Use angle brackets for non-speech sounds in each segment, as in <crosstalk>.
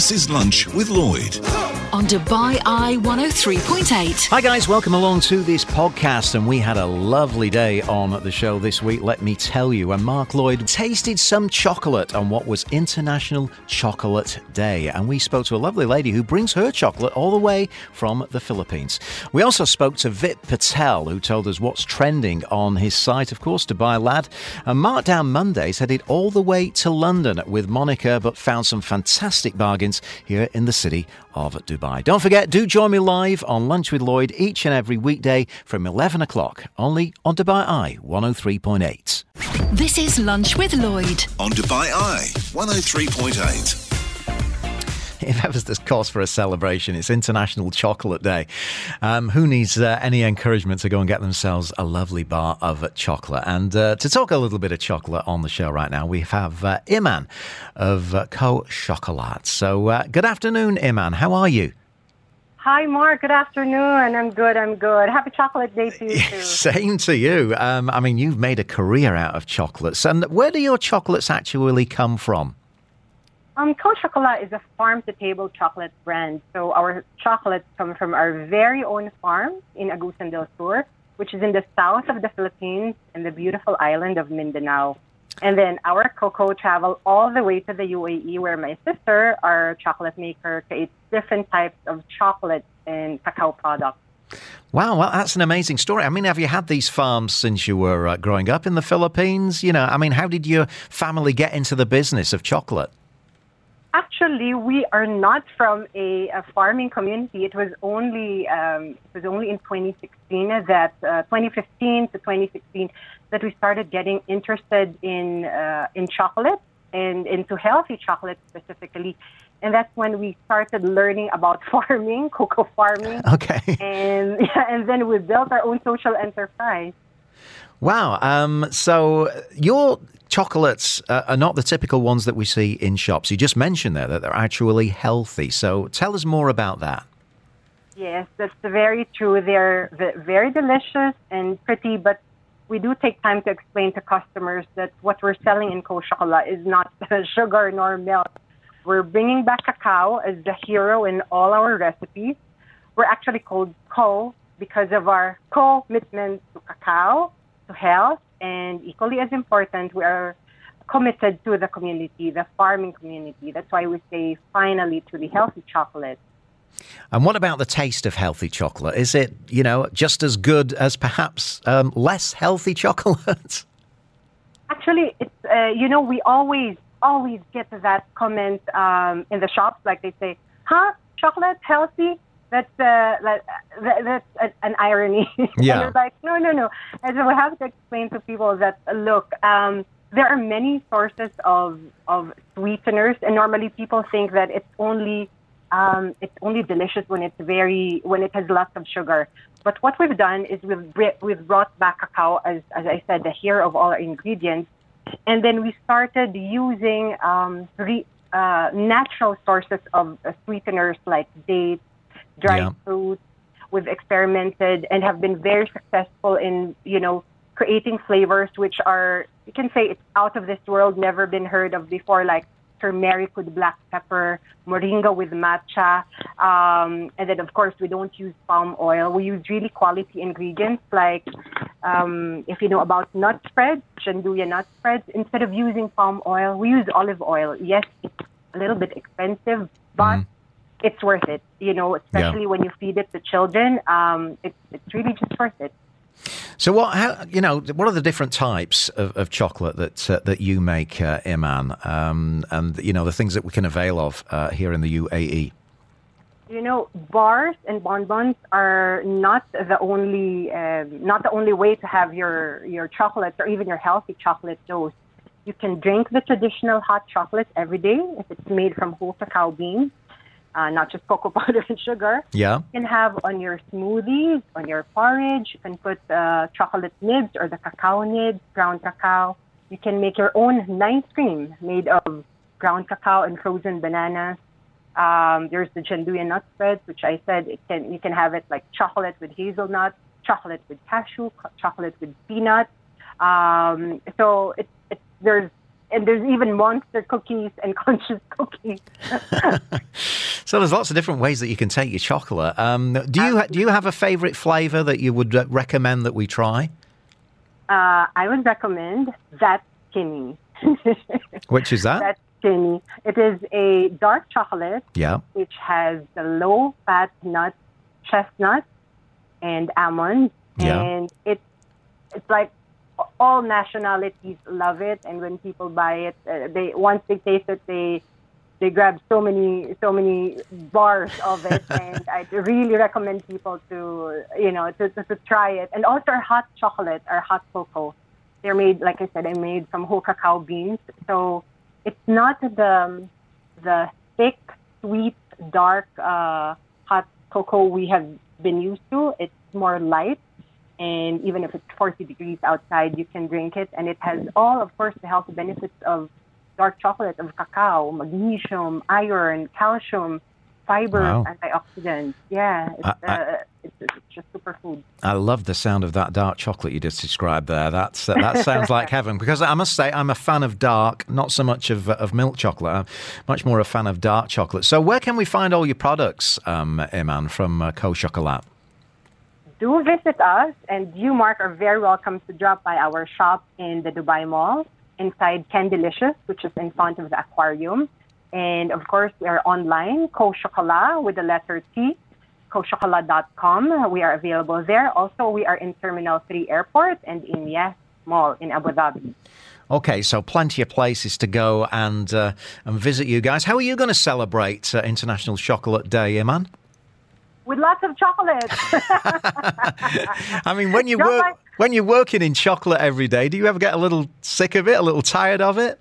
This is Lunch with Lloyd. On Dubai Eye 103.8. Hi, guys, welcome along to this podcast. And we had a lovely day on the show this week, let me tell you. And Mark Lloyd tasted some chocolate on what was International Chocolate Day. And we spoke to a lovely lady who brings her chocolate all the way from the Philippines. We also spoke to Vip Patel, who told us what's trending on his site, of course, Dubai Lad. And Markdown Mondays headed all the way to London with Monica, but found some fantastic bargains here in the city of Dubai. Don't forget, do join me live on Lunch with Lloyd each and every weekday from 11 o'clock, only on Dubai Eye 103.8. This is Lunch with Lloyd. On Dubai Eye 103.8. <laughs> If ever there's cause for a celebration, it's International Chocolate Day. Um, who needs uh, any encouragement to go and get themselves a lovely bar of chocolate? And uh, to talk a little bit of chocolate on the show right now, we have uh, Iman of uh, Co Chocolat. So, uh, good afternoon, Iman. How are you? Hi, Mark. Good afternoon. I'm good. I'm good. Happy Chocolate Day to you <laughs> too. Same to you. Um, I mean, you've made a career out of chocolates. And where do your chocolates actually come from? Um, Co Chocolat is a farm-to-table chocolate brand. So our chocolates come from our very own farm in Agusan del Sur, which is in the south of the Philippines in the beautiful island of Mindanao. And then our cocoa travel all the way to the UAE, where my sister, our chocolate maker, creates different types of chocolate and cacao products. Wow, well, that's an amazing story. I mean, have you had these farms since you were uh, growing up in the Philippines? You know, I mean, how did your family get into the business of chocolate? Actually, we are not from a, a farming community. It was only um, it was only in 2016 that uh, 2015 to 2016 that we started getting interested in uh, in chocolate and into healthy chocolate specifically. And that's when we started learning about <laughs> farming, cocoa farming, Okay. and yeah, <laughs> and then we built our own social enterprise. Wow. Um, so your chocolates uh, are not the typical ones that we see in shops. You just mentioned there that they're actually healthy. So tell us more about that. Yes, that's very true. They're very delicious and pretty, but we do take time to explain to customers that what we're selling in Chocolat is not <laughs> sugar nor milk. We're bringing back cacao as the hero in all our recipes. We're actually called Co because of our commitment to cacao, to health, and equally as important, we are committed to the community, the farming community. That's why we say finally to the healthy chocolate. And what about the taste of healthy chocolate? Is it, you know, just as good as perhaps um, less healthy chocolate? <laughs> Actually, it's uh, you know we always always get that comment um, in the shops, like they say, "Huh, chocolate healthy." That's uh, that, that, that's an irony. <laughs> Yeah. and like, no, no, no. And so we have to explain to people that look, um, there are many sources of of sweeteners, and normally people think that it's only um, it's only delicious when it's very when it has lots of sugar. But what we've done is we've we've brought back cacao as as I said, the hero of all our ingredients, and then we started using um, re, uh, natural sources of uh, sweeteners like dates, dried Yeah. fruits. We've experimented and have been very successful in you know creating flavors which are you can say it's out of this world, never been heard of before, like turmeric with black pepper, moringa with matcha, um, and then of course we don't use palm oil. We use really quality ingredients like um, if you know about nut spreads, Gianduja nut spreads. Instead of using palm oil, we use olive oil. Yes, it's a little bit expensive, but it's worth it. You know, especially when you feed it to children, um, it's it's really just worth it. So what? How, you know, what are the different types of, of chocolate that uh, that you make, uh, Iman, um, and you know the things that we can avail of uh, here in the UAE? You know, bars and bonbons are not the only um, not the only way to have your your chocolates or even your healthy chocolate dose. You can drink the traditional hot chocolate every day if it's made from whole cacao beans, uh, not just cocoa <laughs> powder and sugar. Yeah. You can have on your smoothies, on your porridge. You can put uh, chocolate nibs or the cacao nibs, ground cacao. You can make your own nice cream made of ground cacao and frozen bananas. Um, there's the Gianduja nut spreads, which I said it can you can have it like chocolate with hazelnut, chocolate with cashew, chocolate with peanut. Um, so it, it, there's and there's even monster cookies and <laughs> conscious cookies. <laughs> so there's lots of different ways that you can take your chocolate. Um, do you do you have a favourite flavour that you would uh, recommend that we try? Uh, I would recommend that skinny. <laughs> Which is that? That skinny. It is a dark chocolate. Yeah. Which has the low fat nuts, chestnut, and almonds. Yeah. And it's it's like all nationalities love it, and when people buy it, uh, they once they taste it, they they grab so many so many bars of it, <laughs> and I really recommend people to you know to, to, to try it. And also our hot chocolate, our hot cocoa, they're made like I said, they're made from whole cacao beans, so it's not the the thick, sweet, dark uh, hot cocoa we have been used to. It's more light and even if it's 40 degrees outside, you can drink it. And it has all, of course, the health benefits of dark chocolate, of cacao, magnesium, iron, calcium, fiber, Wow. antioxidants. Yeah, it's, I- I- uh, it's, it's just superfood. I love the sound of that dark chocolate you just described there. That's uh, that sounds like <laughs> heaven. Because I must say, I'm a fan of dark, not so much of uh, of milk chocolate. I'm much more a fan of dark chocolate. So, where can we find all your products, um, Iman, from uh, Co Chocolat? Do visit us, and you, Mark, are very welcome to drop by our shop in the Dubai Mall inside Candylicious, which is in front of the aquarium. And of course, we are online, Co Chocolat with the letter T, cochocolat.com. We are available there. Also, we are in Terminal 3 Airport and in Yas Mall in Abu Dhabi. Okay, so plenty of places to go and uh, and visit you guys. How are you going to celebrate uh, International Chocolate Day, Iman? With lots of chocolate. <laughs> I mean, when you Don't work like- when you're working in chocolate every day, do you ever get a little sick of it, a little tired of it?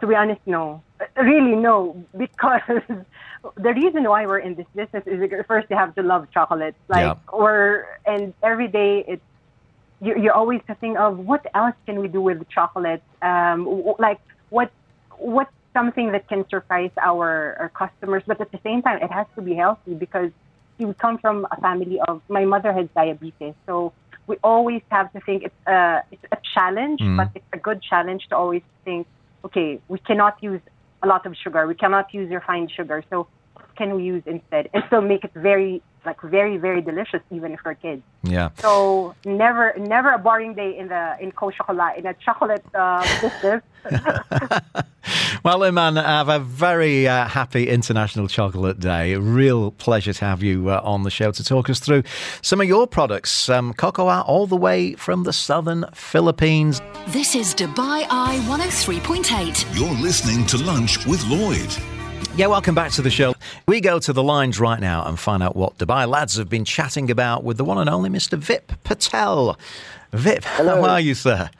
to be honest, no. Really, no. Because <laughs> the reason why we're in this business is first you have to love chocolate. Like, Yeah. or, and every day it's, you, you're always thinking of what else can we do with chocolate? Um, like, what, what's something that can surprise our, our customers? But at the same time, it has to be healthy because we come from a family of, my mother has diabetes. So we always have to think it's a, it's a challenge, Mm. but it's a good challenge to always think, okay, we cannot use a lot of sugar. We cannot use refined sugar. So what can we use instead? And still make it very, like very, very delicious, even for kids. Yeah. So never, never a boring day in the in Co Chocolat in a chocolate uh, business. <laughs> Well, Iman, have a very uh, happy International Chocolate Day. A real pleasure to have you uh, on the show to talk us through some of your products. Um, cocoa all the way from the southern Philippines. This is Dubai Eye 103.8. You're listening to Lunch with Lloyd. Yeah, welcome back to the show. We go to the lines right now and find out what Dubai lads have been chatting about with the one and only Mr. Vip Patel. Vip, Hello. how are you, sir?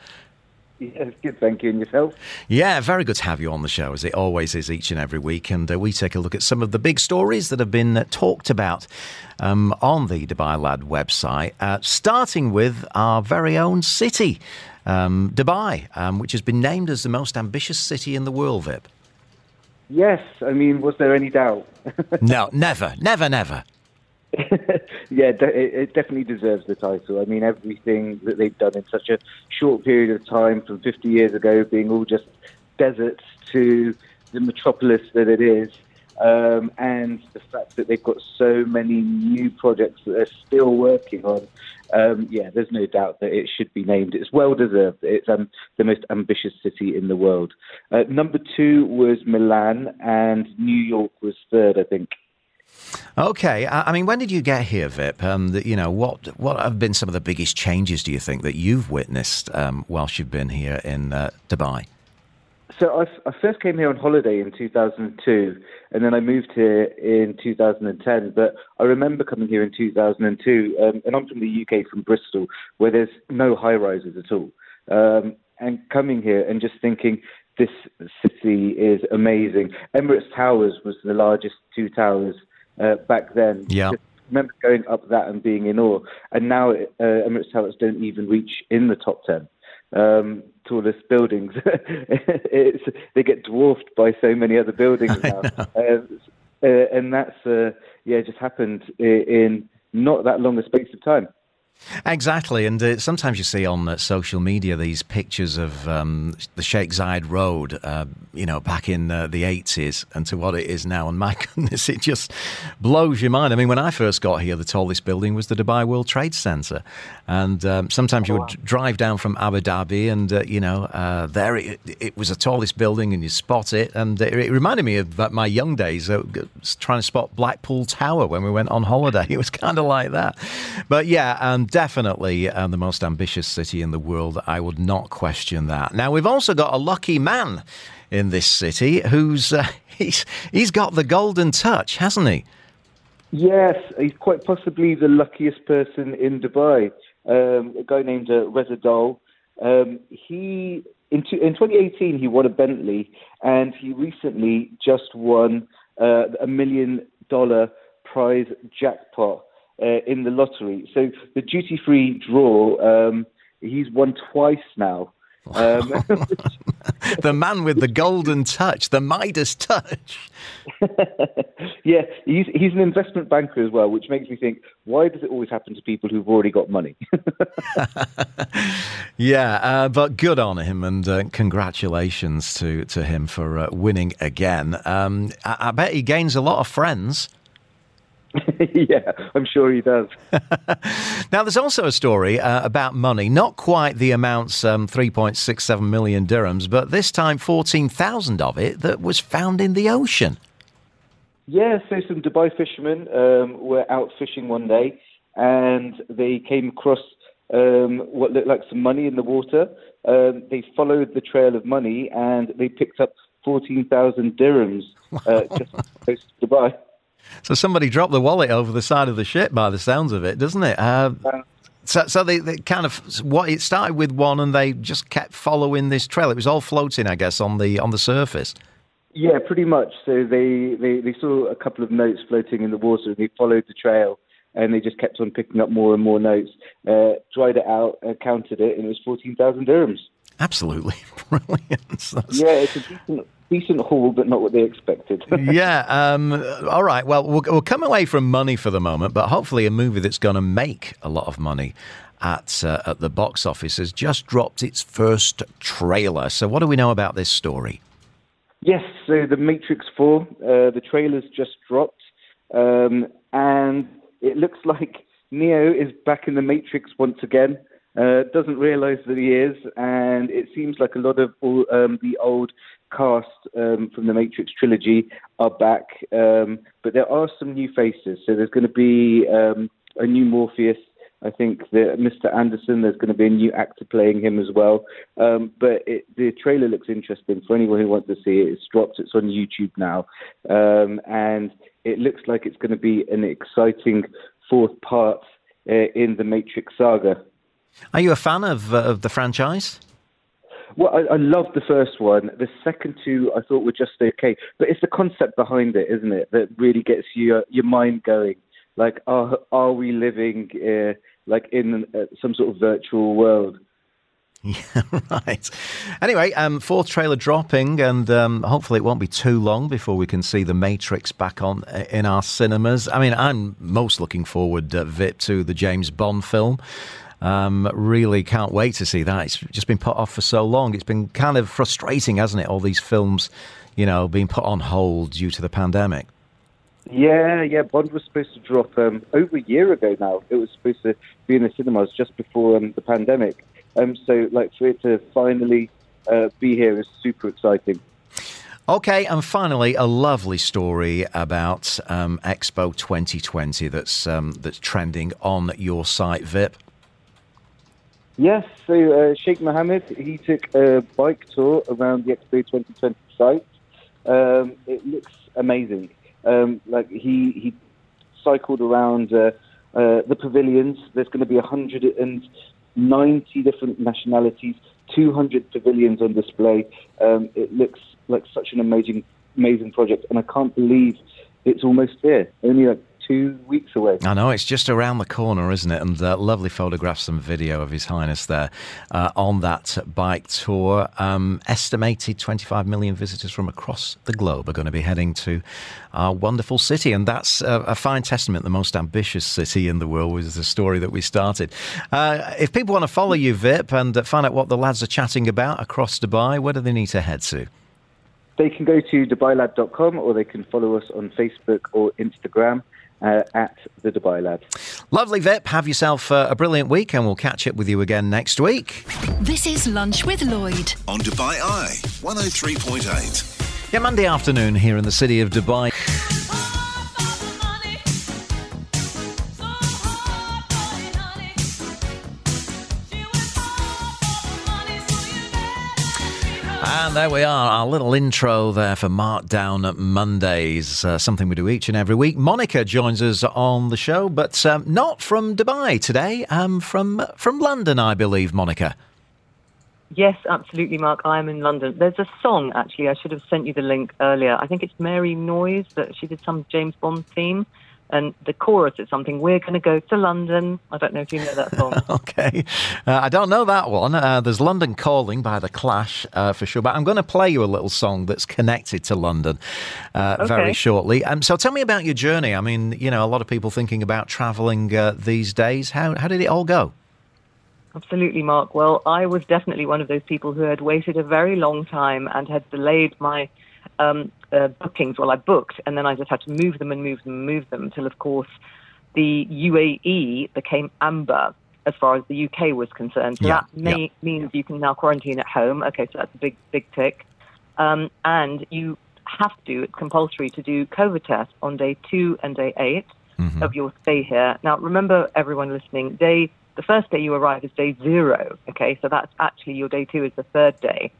Yes, good, thank you. And yourself? Yeah, very good to have you on the show, as it always is each and every week. And uh, we take a look at some of the big stories that have been uh, talked about um, on the Dubai Lad website, uh, starting with our very own city, um, Dubai, um, which has been named as the most ambitious city in the world, Vip. Yes, I mean, was there any doubt? <laughs> No, never, never, never. <laughs> yeah, it definitely deserves the title. I mean, everything that they've done in such a short period of time, from 50 years ago, being all just deserts to the metropolis that it is, um, and the fact that they've got so many new projects that they're still working on. Um, yeah, there's no doubt that it should be named. It's well deserved. It's um, the most ambitious city in the world. Uh, number two was Milan, and New York was third, I think. Okay, I, mean, when did you get here, Vip? Um, the, you know, what what have been some of the biggest changes? Do you think that you've witnessed um, whilst you've been here in uh, Dubai? So I, I first came here on holiday in 2002, and then I moved here in 2010. But I remember coming here in 2002, um, and I'm from the UK, from Bristol, where there's no high rises at all. Um, and coming here and just thinking, this city is amazing. Emirates Towers was the largest two towers uh, back then. Yeah. Just remember going up that and being in awe. And now uh, Emirates Towers don't even reach in the top 10 um, tallest buildings. <laughs> it's, they get dwarfed by so many other buildings <laughs> now. Uh, uh, and that's, uh, yeah, just happened in not that long a space of time. Exactly, and uh, sometimes you see on uh, social media these pictures of um, the Sheikh Zayed Road, uh, you know, back in uh, the 80s and to what it is now. And my <laughs> goodness, it just blows your mind. I mean, when I first got here, the tallest building was the Dubai World Trade Center. And um, sometimes you would oh, drive down from Abu Dhabi, and, uh, you know, uh, there it, it, was the tallest building, and you spot it. And it, it reminded me of my young days, trying to spot Blackpool Tower when we went on holiday. <laughs> It was kind of like that. But yeah, um, definitely uh, the most ambitious city in the world. I would not question that. Now, we've also got a lucky man in this city who's uh, <laughs> he's he's got the golden touch, hasn't he? Yes, he's quite possibly the luckiest person in Dubai. Um, a guy named uh, Reza. Um, he in, in 2018 he won a Bentley, and he recently just won uh, a million dollar prize jackpot uh, in the lottery. So the duty free draw, um, he's won twice now. Um, <laughs> the man with the golden touch, the Midas touch. <laughs> yeah, he's he's an investment banker as well, which makes me think: why does it always happen to people who've already got money? <laughs> yeah, uh, but good on him, and uh, congratulations to to him for uh, winning again. Um, I, I bet he gains a lot of friends. <laughs> yeah, I'm sure he does. <laughs> now, there's also a story uh, about money, not quite the amounts, um, 3.67 million dirhams, but this time 14,000 of it that was found in the ocean. Yeah, so some Dubai fishermen um, were out fishing one day and they came across um, what looked like some money in the water. Um, they followed the trail of money and they picked up 14,000 dirhams uh, <laughs> just close to Dubai. So somebody dropped the wallet over the side of the ship, by the sounds of it, doesn't it? Uh, so, so they, they, kind of what it started with one, and they just kept following this trail. It was all floating, I guess, on the on the surface. Yeah, pretty much. So they, they, they saw a couple of notes floating in the water, and they followed the trail, and they just kept on picking up more and more notes. Uh, dried it out, uh, counted it, and it was fourteen thousand dirhams. Absolutely <laughs> brilliant. That's... Yeah, it's a decent decent haul, but not what they expected. <laughs> yeah. Um, all right. Well, well, we'll come away from money for the moment, but hopefully a movie that's going to make a lot of money at uh, at the box office has just dropped its first trailer. So, what do we know about this story? Yes. So, The Matrix Four, uh, the trailer's just dropped, um, and it looks like Neo is back in the Matrix once again. Uh, doesn't realize that he is, and it seems like a lot of all, um, the old cast um, from the Matrix trilogy are back, um, but there are some new faces. So there's going to be um, a new Morpheus. I think that Mr. Anderson, there's going to be a new actor playing him as well. Um, but it, the trailer looks interesting for anyone who wants to see it. It's dropped. It's on YouTube now, um, and it looks like it's going to be an exciting fourth part uh, in the Matrix saga. Are you a fan of, uh, of the franchise? Well, I, I loved the first one. The second two I thought were just okay, but it's the concept behind it, isn't it, that really gets your your mind going. Like, are are we living uh, like in uh, some sort of virtual world? <laughs> Yeah, right. Anyway, um, fourth trailer dropping, and um, hopefully it won't be too long before we can see The Matrix back on uh, in our cinemas. I mean, I'm most looking forward, uh, Vip, to the James Bond film. Um, really can't wait to see that. It's just been put off for so long. It's been kind of frustrating, hasn't it? All these films, you know, being put on hold due to the pandemic. Yeah, yeah. Bond was supposed to drop um, over a year ago now. It was supposed to be in the cinemas just before um, the pandemic. Um, so, like, for it to finally uh, be here is super exciting. Okay, and finally, a lovely story about um, Expo 2020 that's um, that's trending on your site, Vip. Yes, so uh, Sheikh Mohammed, he took a bike tour around the Expo 2020 site. Um, it looks amazing. Um, like he, he cycled around uh, uh, the pavilions. There's going to be 190 different nationalities, 200 pavilions on display. Um, it looks like such an amazing, amazing project, and I can't believe it's almost here. Only like two weeks away. I know it's just around the corner, isn't it? And uh, lovely photographs and video of His Highness there uh, on that bike tour. Um, estimated 25 million visitors from across the globe are going to be heading to our wonderful city, and that's a, a fine testament. The most ambitious city in the world was the story that we started. Uh, if people want to follow you, Vip, and find out what the lads are chatting about across Dubai, where do they need to head to? They can go to DubaiLad.com or they can follow us on Facebook or Instagram. Uh, at the Dubai Lad. Lovely, Vip. Have yourself uh, a brilliant week, and we'll catch up with you again next week. This is Lunch with Lloyd on Dubai Eye 103.8. Yeah, Monday afternoon here in the city of Dubai. And there we are, our little intro there for Markdown Mondays, uh, something we do each and every week. Monica joins us on the show, but um, not from Dubai today, um, from from London, I believe, Monica. Yes, absolutely, Mark. I am in London. There's a song, actually, I should have sent you the link earlier. I think it's Mary Noise that she did some James Bond theme and the chorus is something we're going to go to london. I don't know if you know that song. <laughs> Okay. Uh, i don't know that one. Uh, there's london calling by the clash uh, for sure. But i'm going to play you a little song that's connected to london uh, okay. very shortly. Um, so tell me about your journey. I mean you know a lot of people thinking about traveling uh, these days. How, how did it all go? Absolutely, Mark. Well, I was definitely one of those people who had waited a very long time and had delayed my um, uh, bookings. Well, I booked, and then I just had to move them and move them and move them until, of course, the UAE became amber as far as the UK was concerned. So yeah, that may, yeah. means you can now quarantine at home. Okay, so that's a big, big tick. Um, and you have to, it's compulsory to do COVID tests on day two and day 8 mm-hmm. of your stay here. Now, remember, everyone listening, day the first day you arrive is day zero. Okay, so that's actually your day two is the third day.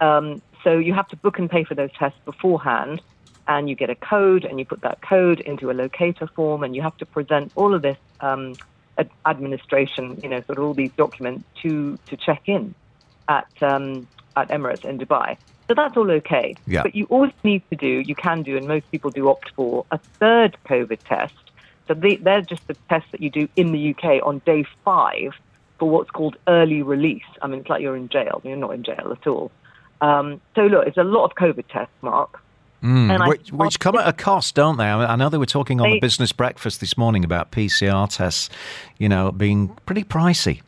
Um, so you have to book and pay for those tests beforehand, and you get a code, and you put that code into a locator form, and you have to present all of this um, administration, you know, sort of all these documents to to check in at um, at Emirates in Dubai. So that's all okay. Yeah. But you always need to do, you can do, and most people do opt for a third COVID test. So they, they're just the tests that you do in the UK on day five for what's called early release. I mean, it's like you're in jail. You're not in jail at all. Um, so look, it's a lot of COVID tests, Mark. Mm, which, which, come at a cost, don't they? I, know they were talking on they, the business breakfast this morning about PCR tests, you know, being pretty pricey.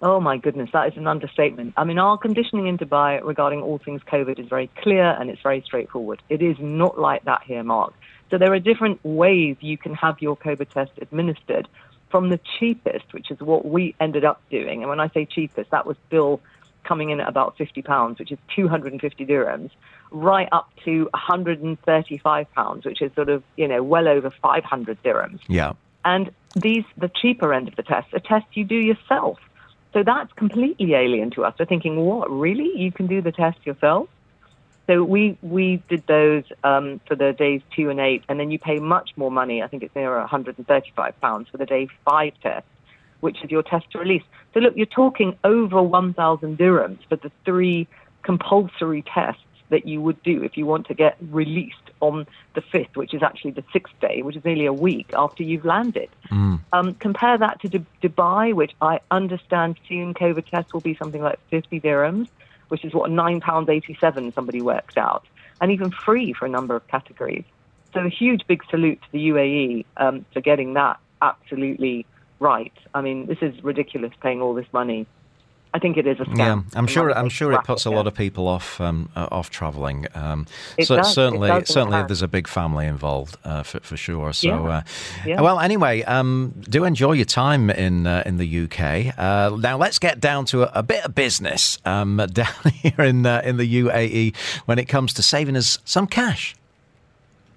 Oh my goodness, that is an understatement. I mean, our conditioning in Dubai regarding all things COVID is very clear and it's very straightforward. It is not like that here, Mark. So there are different ways you can have your COVID test administered from the cheapest, which is what we ended up doing. And when I say cheapest, that was still coming in at about £50, which is 250 dirhams, right up to 135 pounds, which is sort of, you know, well over 500 dirhams. Yeah. And these, the cheaper end of the test, a test you do yourself. So that's completely alien to us. We're thinking, what, really? You can do the test yourself? So we, we did those um, for the days two and eight, and then you pay much more money. I think it's near 135 pounds for the day five test which is your test to release. So look, you're talking over 1,000 dirhams for the three compulsory tests that you would do if you want to get released on the fifth, which is actually the sixth day, which is nearly a week after you've landed. Mm. Um, compare that to D- Dubai, which I understand soon COVID tests will be something like 50 dirhams, which is what £9.87 somebody works out, and even free for a number of categories. So a huge big salute to the UAE um, for getting that absolutely right. I mean, this is ridiculous paying all this money. I think it is a scam. Yeah, I'm sure. I'm sure it puts a lot of people off um, uh, off travelling. Um, so does, certainly, certainly, there's a big family involved uh, for, for, sure. So, yeah. Uh, yeah. well, anyway, um, do enjoy your time in uh, in the UK. Uh, now, let's get down to a, a bit of business um, <laughs> down here in uh, in the UAE when it comes to saving us some cash.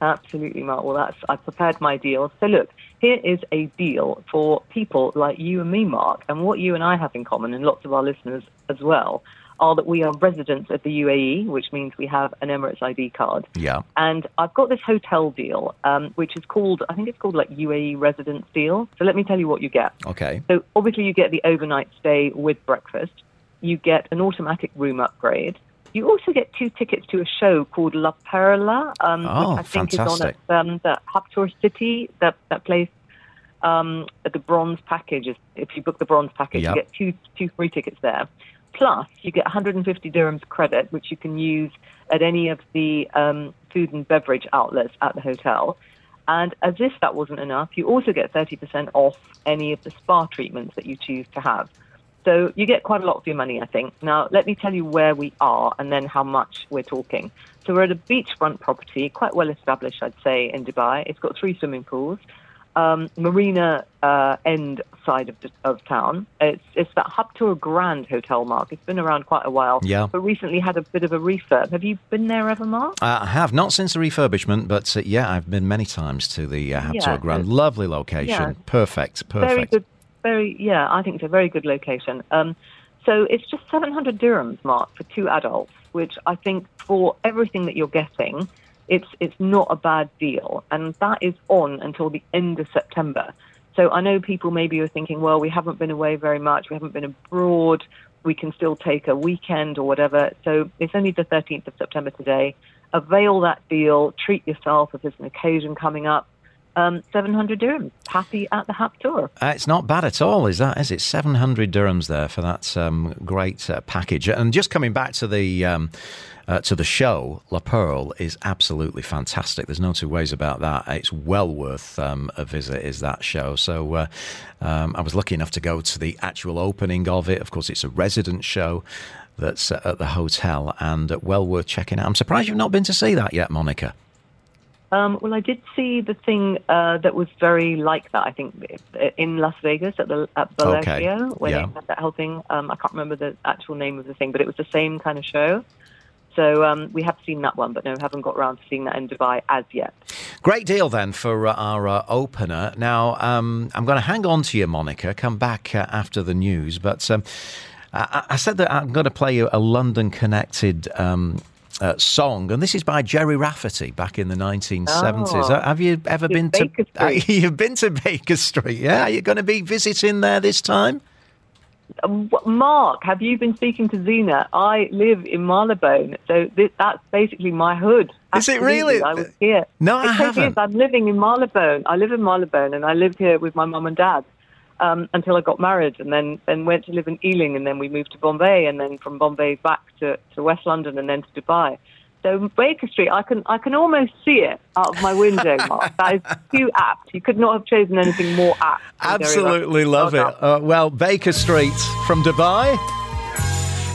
Absolutely, Mark. Well, that's I prepared my deal. So look, here is a deal for people like you and me, Mark, and what you and I have in common, and lots of our listeners as well, are that we are residents of the UAE, which means we have an Emirates ID card. Yeah. And I've got this hotel deal, um, which is called, I think it's called like UAE Residence Deal. So let me tell you what you get. Okay. So obviously you get the overnight stay with breakfast. You get an automatic room upgrade. You also get two tickets to a show called La Perle, um, Oh, which I think fantastic. is on at um, the Habtoor City, that, that place. Um, at the bronze package, is- if you book the bronze package, Yep. you get two two free tickets there. Plus, you get 150 dirhams credit, which you can use at any of the um, food and beverage outlets at the hotel. And as if that wasn't enough, you also get 30% off any of the spa treatments that you choose to have. So you get quite a lot for your money, I think. Now, let me tell you where we are and then how much we're talking. So we're at a beachfront property, quite well established, I'd say, in Dubai. It's got three swimming pools, um, marina uh, end side of, of town. It's, it's that Habtoor Grand Hotel, Mark. It's been around quite a while, Yeah. but recently had a bit of a refurb. Have you been there ever, Mark? Uh, I have not since the refurbishment, but uh, yeah, I've been many times to the uh, Habtoor Yeah, Grand. Lovely location, Yeah. perfect, perfect. Very good. Very, yeah, I think it's a very good location. Um, so it's just 700 dirhams, Mark, for two adults, which I think for everything that you're getting, it's it's not a bad deal, and that is on until the end of September. So I know people maybe are thinking, well, we haven't been away very much, we haven't been abroad, we can still take a weekend or whatever. So it's only the 13th of September today. Avail that deal, treat yourself if there's an occasion coming up. Um, 700 dirhams. Happy at the Habtoor. Uh, it's not bad at all, is that? Is it 700 dirhams there for that um, great uh, package? And just coming back to the um, uh, to the show, La Perle is absolutely fantastic. There's no two ways about that. It's well worth um, a visit. Is that show? So uh, um, I was lucky enough to go to the actual opening of it. Of course, it's a resident show. That's uh, at the hotel and uh, well worth checking out. I'm surprised you've not been to see that yet, Monica. Um, well, I did see the thing uh, that was very like that. I think in Las Vegas at the at Okay, Bellagio when yeah. it had that whole thing. Um, I can't remember the actual name of the thing, but it was the same kind of show. So um, we have seen that one, but no, haven't got around to seeing that in Dubai as yet. Great deal then for uh, our uh, opener. Now, um, I'm going to hang on to you, Monica, come back uh, after the news. But um, I, I said that I'm going to play you a London connected. Um, uh, song, and this is by Gerry Rafferty back in the 1970s. Oh. Uh, Have you ever been Baker to? <laughs> Street. You've been to Baker Street, yeah? Are you going to be visiting there this time? Um, Mark, have you been speaking to Zena? I live in Marylebone, so this, that's basically my hood. Is it really? I was here. No, I It haven't. is. I'm living in Marylebone. I live in Marylebone, and I live here with my mum and dad um, until I got married, and then then went to live in Ealing, and then we moved to Bombay, and then from Bombay back to, to West London, and then to Dubai. So Baker Street, I can I can almost see it out of my window, <laughs> Mark. That is too apt. You could not have chosen anything more apt. Absolutely love it. Uh, well, Baker Street from Dubai.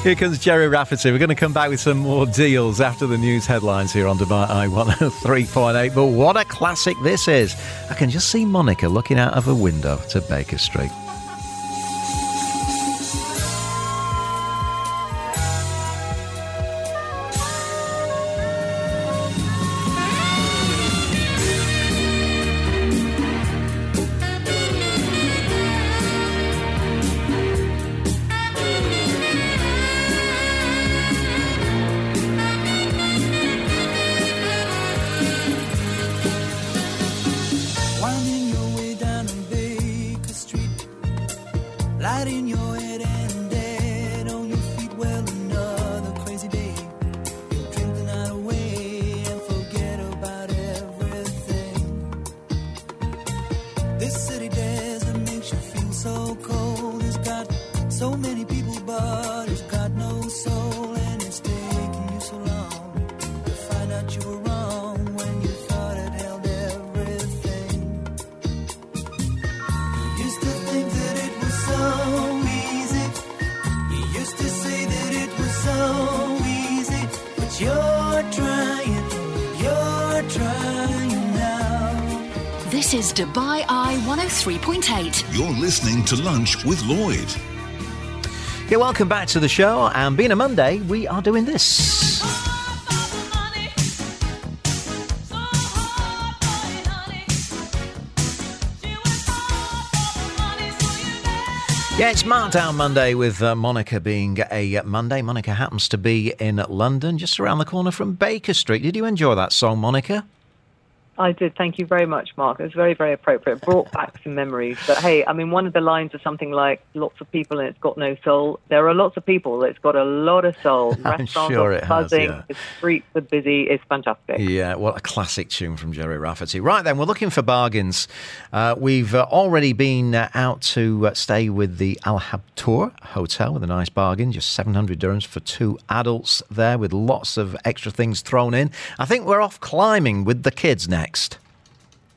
Here comes Gerry Rafferty. We're going to come back with some more deals after the news headlines here on Dubai Eye 103.8. But what a classic this is. I can just see Monica looking out of a window to Baker Street. So easy, but you're trying, you're trying now. This is Dubai Eye 103.8. You're listening to Lunch with Lloyd. Yeah, welcome back to the show. And being a Monday, we are doing this. Yeah, it's Markdown Monday with uh, Monica being a Monday. Monica happens to be in London, just around the corner from Baker Street. Did you enjoy that song, Monica? I did. Thank you very much, Mark. It was very, very appropriate. Brought back some memories. But hey, I mean, one of the lines is something like "lots of people and it's got no soul." There are lots of people. It's got a lot of soul. <laughs> I'm Restaurants sure are it has, buzzing. yeah. The streets are busy. It's fantastic. Yeah, what a classic tune from Gerry Rafferty. Right then, we're looking for bargains. Uh, we've uh, already been uh, out to uh, stay with the Al Habtoor Hotel with a nice bargain, just 700 dirhams for two adults there with lots of extra things thrown in. I think we're off climbing with the kids next.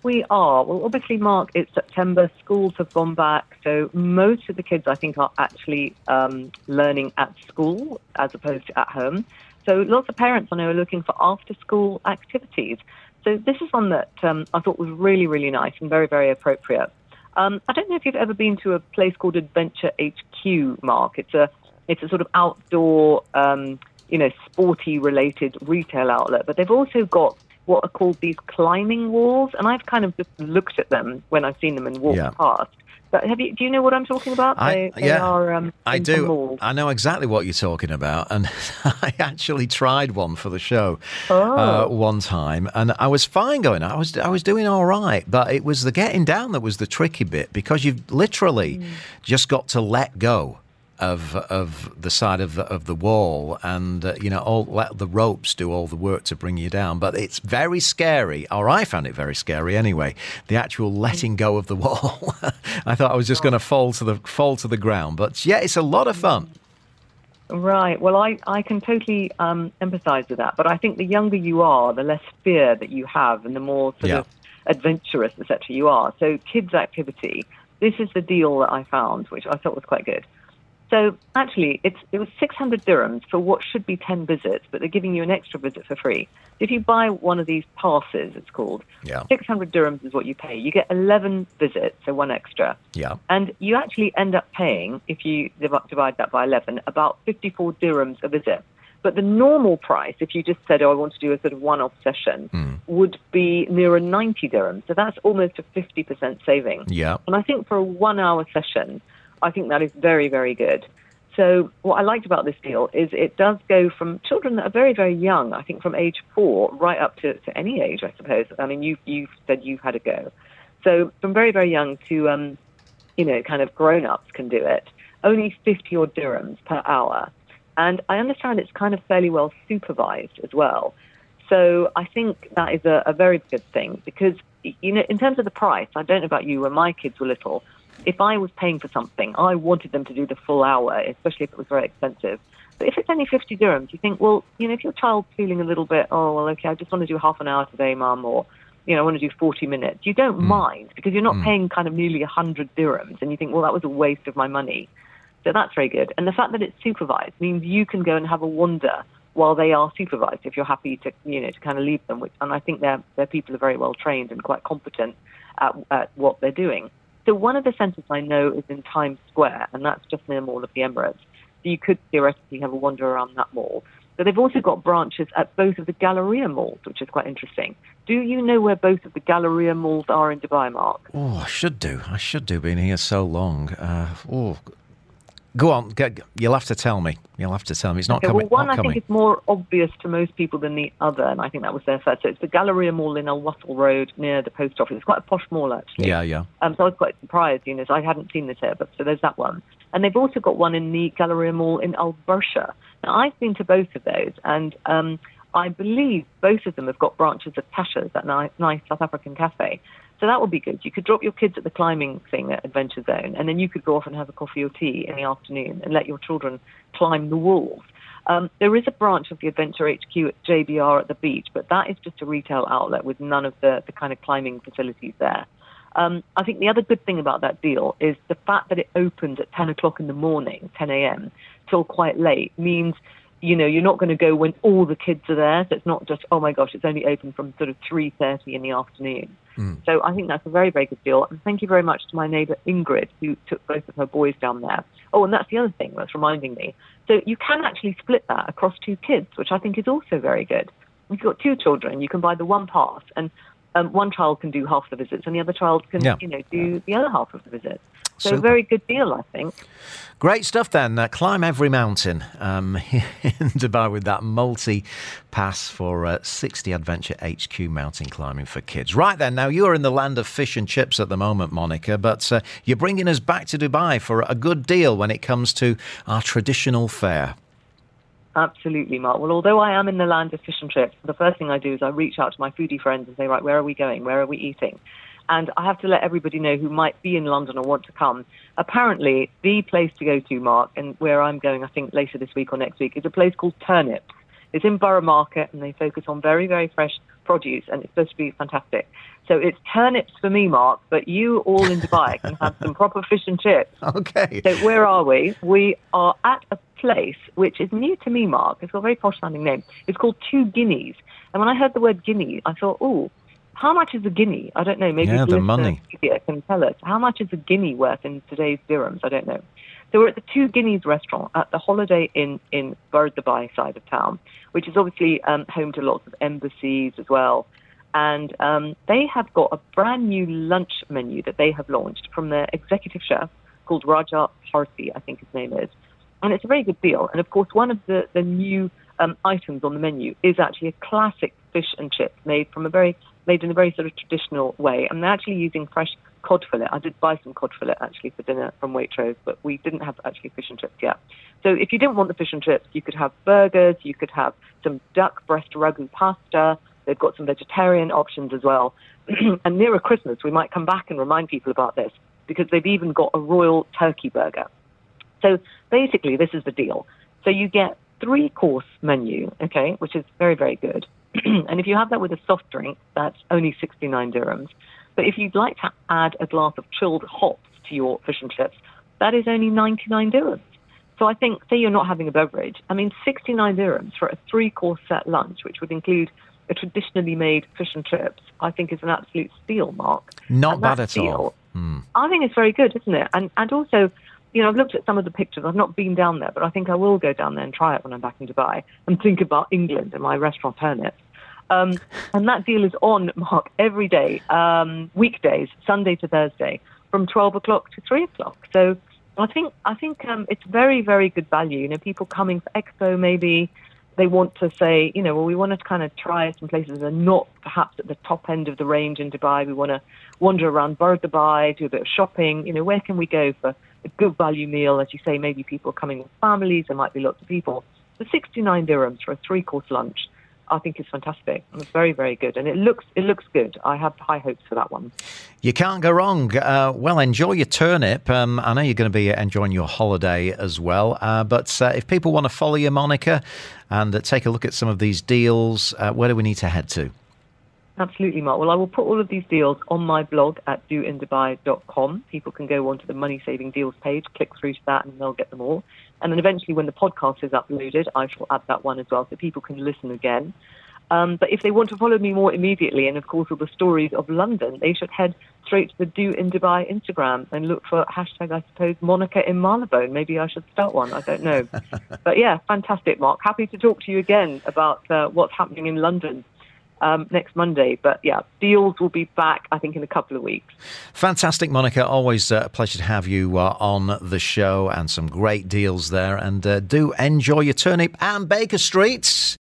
We are. Well, obviously, Mark, it's September. Schools have gone back. So most of the kids, I think, are actually um, learning at school as opposed to at home. So lots of parents I know are looking for after school activities. So this is one that um, I thought was really, really nice and very, very appropriate. Um, I don't know if you've ever been to a place called Adventure HQ, Mark. It's a it's a sort of outdoor, um, you know, sporty related retail outlet, but they've also got what are called these climbing walls, and I've kind of just looked at them when I've seen them and walked Yeah. past. But have you? Do you know what I'm talking about? I, they, they yeah, are. Um, I do. malls. I know exactly what you're talking about, and <laughs> I actually tried one for the show Oh. uh, one time, and I was fine going. I was I was doing all right, but it was the getting down that was the tricky bit because you've literally Hmm. just got to let go. Of, of the side of the, of the wall, and uh, you know, all let the ropes do all the work to bring you down. But it's very scary, or I found it very scary anyway. The actual letting go of the wall. <laughs> I thought I was just going to fall to the fall to the ground, but yeah, it's a lot of fun. Right. Well, I, I can totally um, empathise with that. But I think the younger you are, the less fear that you have and the more sort Yeah. of adventurous, etc., you are. So, kids' activity, this is the deal that I found, which I thought was quite good. So, actually, it's, it was 600 dirhams for what should be 10 visits, but they're giving you an extra visit for free. If you buy one of these passes, it's called, Yeah. 600 dirhams is what you pay. You get 11 visits, so one extra. Yeah. And you actually end up paying, if you divide that by 11, about 54 dirhams a visit. But the normal price, if you just said, oh, I want to do a sort of one off session, hmm. would be nearer 90 dirhams. So that's almost a 50% saving. Yeah. And I think for a one hour session, I think that is very, very good. So what I liked about this deal is it does go from children that are very, very young, I think from age four right up to, to any age, I suppose. I mean, you, you said you've had a go. So from very, very young to, um, you know, kind of grown-ups can do it. Only 50 odd dirhams per hour. And I understand it's kind of fairly well supervised as well. So I think that is a, a very good thing because, you know, in terms of the price, I don't know about you, when my kids were little, if I was paying for something, I wanted them to do the full hour, especially if it was very expensive. But if it's only 50 dirhams, you think, well, you know, if your child's feeling a little bit, oh, well, okay, I just want to do half an hour today, mum, or, you know, I want to do 40 minutes, you don't hmm. mind because you're not hmm. paying kind of nearly 100 dirhams. And you think, well, that was a waste of my money. So that's very good. And the fact that it's supervised means you can go and have a wander while they are supervised if you're happy to, you know, to kind of leave them. Which, and I think their, their people are very well trained and quite competent at, at what they're doing. So one of the centres I know is in Times Square, and that's just near the Mall of the Emirates. So you could theoretically have a wander around that mall. But they've also got branches at both of the Galleria malls, which is quite interesting. Do you know where both of the Galleria malls are in Dubai, Mark? Oh, I should do. I should do. Being here so long. Uh, oh, go on. Get, you'll have to tell me. You'll have to tell me. It's not Okay, coming. well, one I coming. think is more obvious to most people than the other, and I think that was their first. So it's the Galleria Mall in Al Wasl Road near the post office. It's quite a posh mall, actually. Yeah, yeah. Um, so I was quite surprised, you know, so I hadn't seen this here, but so there's that one. And they've also got one in the Galleria Mall in Al Barsha. Now, I've been to both of those, and um, I believe both of them have got branches of Tasha's, that nice, nice South African cafe. So that would be good. You could drop your kids at the climbing thing at Adventure Zone, and then you could go off and have a coffee or tea in the afternoon and let your children climb the walls. Um, there is a branch of the Adventure HQ at JBR at the beach, but that is just a retail outlet with none of the, the kind of climbing facilities there. Um, I think the other good thing about that deal is the fact that it opens at 10 o'clock in the morning, 10 a.m., till quite late means, you know, you're not going to go when all the kids are there. So it's not just, oh my gosh, it's only open from sort of 3.30 in the afternoon. So I think that's a very, very good deal. And thank you very much to my neighbour Ingrid, who took both of her boys down there. Oh, and that's the other thing that's reminding me. So you can actually split that across two kids, which I think is also very good. If you've got two children, you can buy the one pass, and um, one child can do half the visits, and the other child can, Yeah. you know, do the other half of the visits. So, Super. very good deal, I think. Great stuff then. Uh, climb every mountain um, <laughs> in Dubai with that multi pass for uh, 60 Adventure HQ mountain climbing for kids. Right then, now you're in the land of fish and chips at the moment, Monica, but uh, you're bringing us back to Dubai for a good deal when it comes to our traditional fare. Absolutely, Mark. Well, although I am in the land of fish and chips, the first thing I do is I reach out to my foodie friends and say, right, where are we going? Where are we eating? And I have to let everybody know who might be in London or want to come. Apparently, the place to go to, Mark, and where I'm going, I think later this week or next week, is a place called Turnips. It's in Borough Market, and they focus on very, very fresh produce, and it's supposed to be fantastic. So it's turnips for me, Mark, but you all in Dubai can have some <laughs> proper fish and chips. Okay. So where are we? We are at a place which is new to me, Mark. It's got a very posh sounding name. It's called Two Guineas. And when I heard the word guinea, I thought, oh, how much is a guinea? I don't know. Maybe Yeah, the money. media can tell us. How much is a guinea worth in today's dirhams? I don't know. So we're at the Two Guineas restaurant at the Holiday Inn in Bur Dubai side of town, which is obviously um, home to lots of embassies as well. And um, they have got a brand new lunch menu that they have launched from their executive chef called Raja Parsi, I think his name is. And it's a very good deal. And of course, one of the, the new um, items on the menu is actually a classic fish and chip made from a very made in a very sort of traditional way. And they're actually using fresh cod fillet. I did buy some cod fillet actually for dinner from Waitrose, but we didn't have actually fish and chips yet. So if you didn't want the fish and chips, you could have burgers, you could have some duck breast ragu pasta. They've got some vegetarian options as well. <clears throat> and nearer Christmas, we might come back and remind people about this because they've even got a royal turkey burger. So basically, this is the deal. So you get three course menu, okay, which is very, very good. <clears throat> and if you have that with a soft drink, that's only 69 dirhams. But if you'd like to add a glass of chilled hops to your fish and chips, that is only 99 dirhams. So I think, say you're not having a beverage, I mean, 69 dirhams for a three course set lunch, which would include a traditionally made fish and chips, I think is an absolute steal, Mark. Not bad at steal, all. Hmm. I think it's very good, isn't it? And and also, you know, I've looked at some of the pictures. I've not been down there, but I think I will go down there and try it when I'm back in Dubai and think about England and my restaurant turnips. Um, <laughs> and that deal is on, Mark, every day, um, weekdays, Sunday to Thursday, from 12 o'clock to 3 o'clock. So I think I think um, it's very, very good value. You know, people coming for Expo maybe, they want to say, you know, well, we want to kind of try some places that are not perhaps at the top end of the range in Dubai. We want to wander around Bur Dubai, do a bit of shopping. You know, where can we go for a good value meal? As you say, maybe people coming with families. There might be lots of people. The 69 dirhams for a three-course lunch, I think is fantastic. It's very, very good, and it looks it looks good. I have high hopes for that one. You can't go wrong. Uh, well, enjoy your turnip. Um, I know you're going to be enjoying your holiday as well. Uh, but uh, if people want to follow you, Monica, and uh, take a look at some of these deals, uh, where do we need to head to? Absolutely, Mark. Well, I will put all of these deals on my blog at doindubai.com. People can go onto the money saving deals page, click through to that, and they'll get them all. And then eventually, when the podcast is uploaded, I shall add that one as well so people can listen again. Um, but if they want to follow me more immediately, and of course all the stories of London, they should head straight to the Do in Dubai Instagram and look for hashtag, I suppose, Monica in Marylebone. Maybe I should start one. I don't know. <laughs> but yeah, fantastic, Mark. Happy to talk to you again about uh, what's happening in London um, next Monday. But yeah, deals will be back, I think, in a couple of weeks. Fantastic, Monica. Always uh, a pleasure to have you uh, on the show and some great deals there. And uh, do enjoy your turnip and Baker Streets.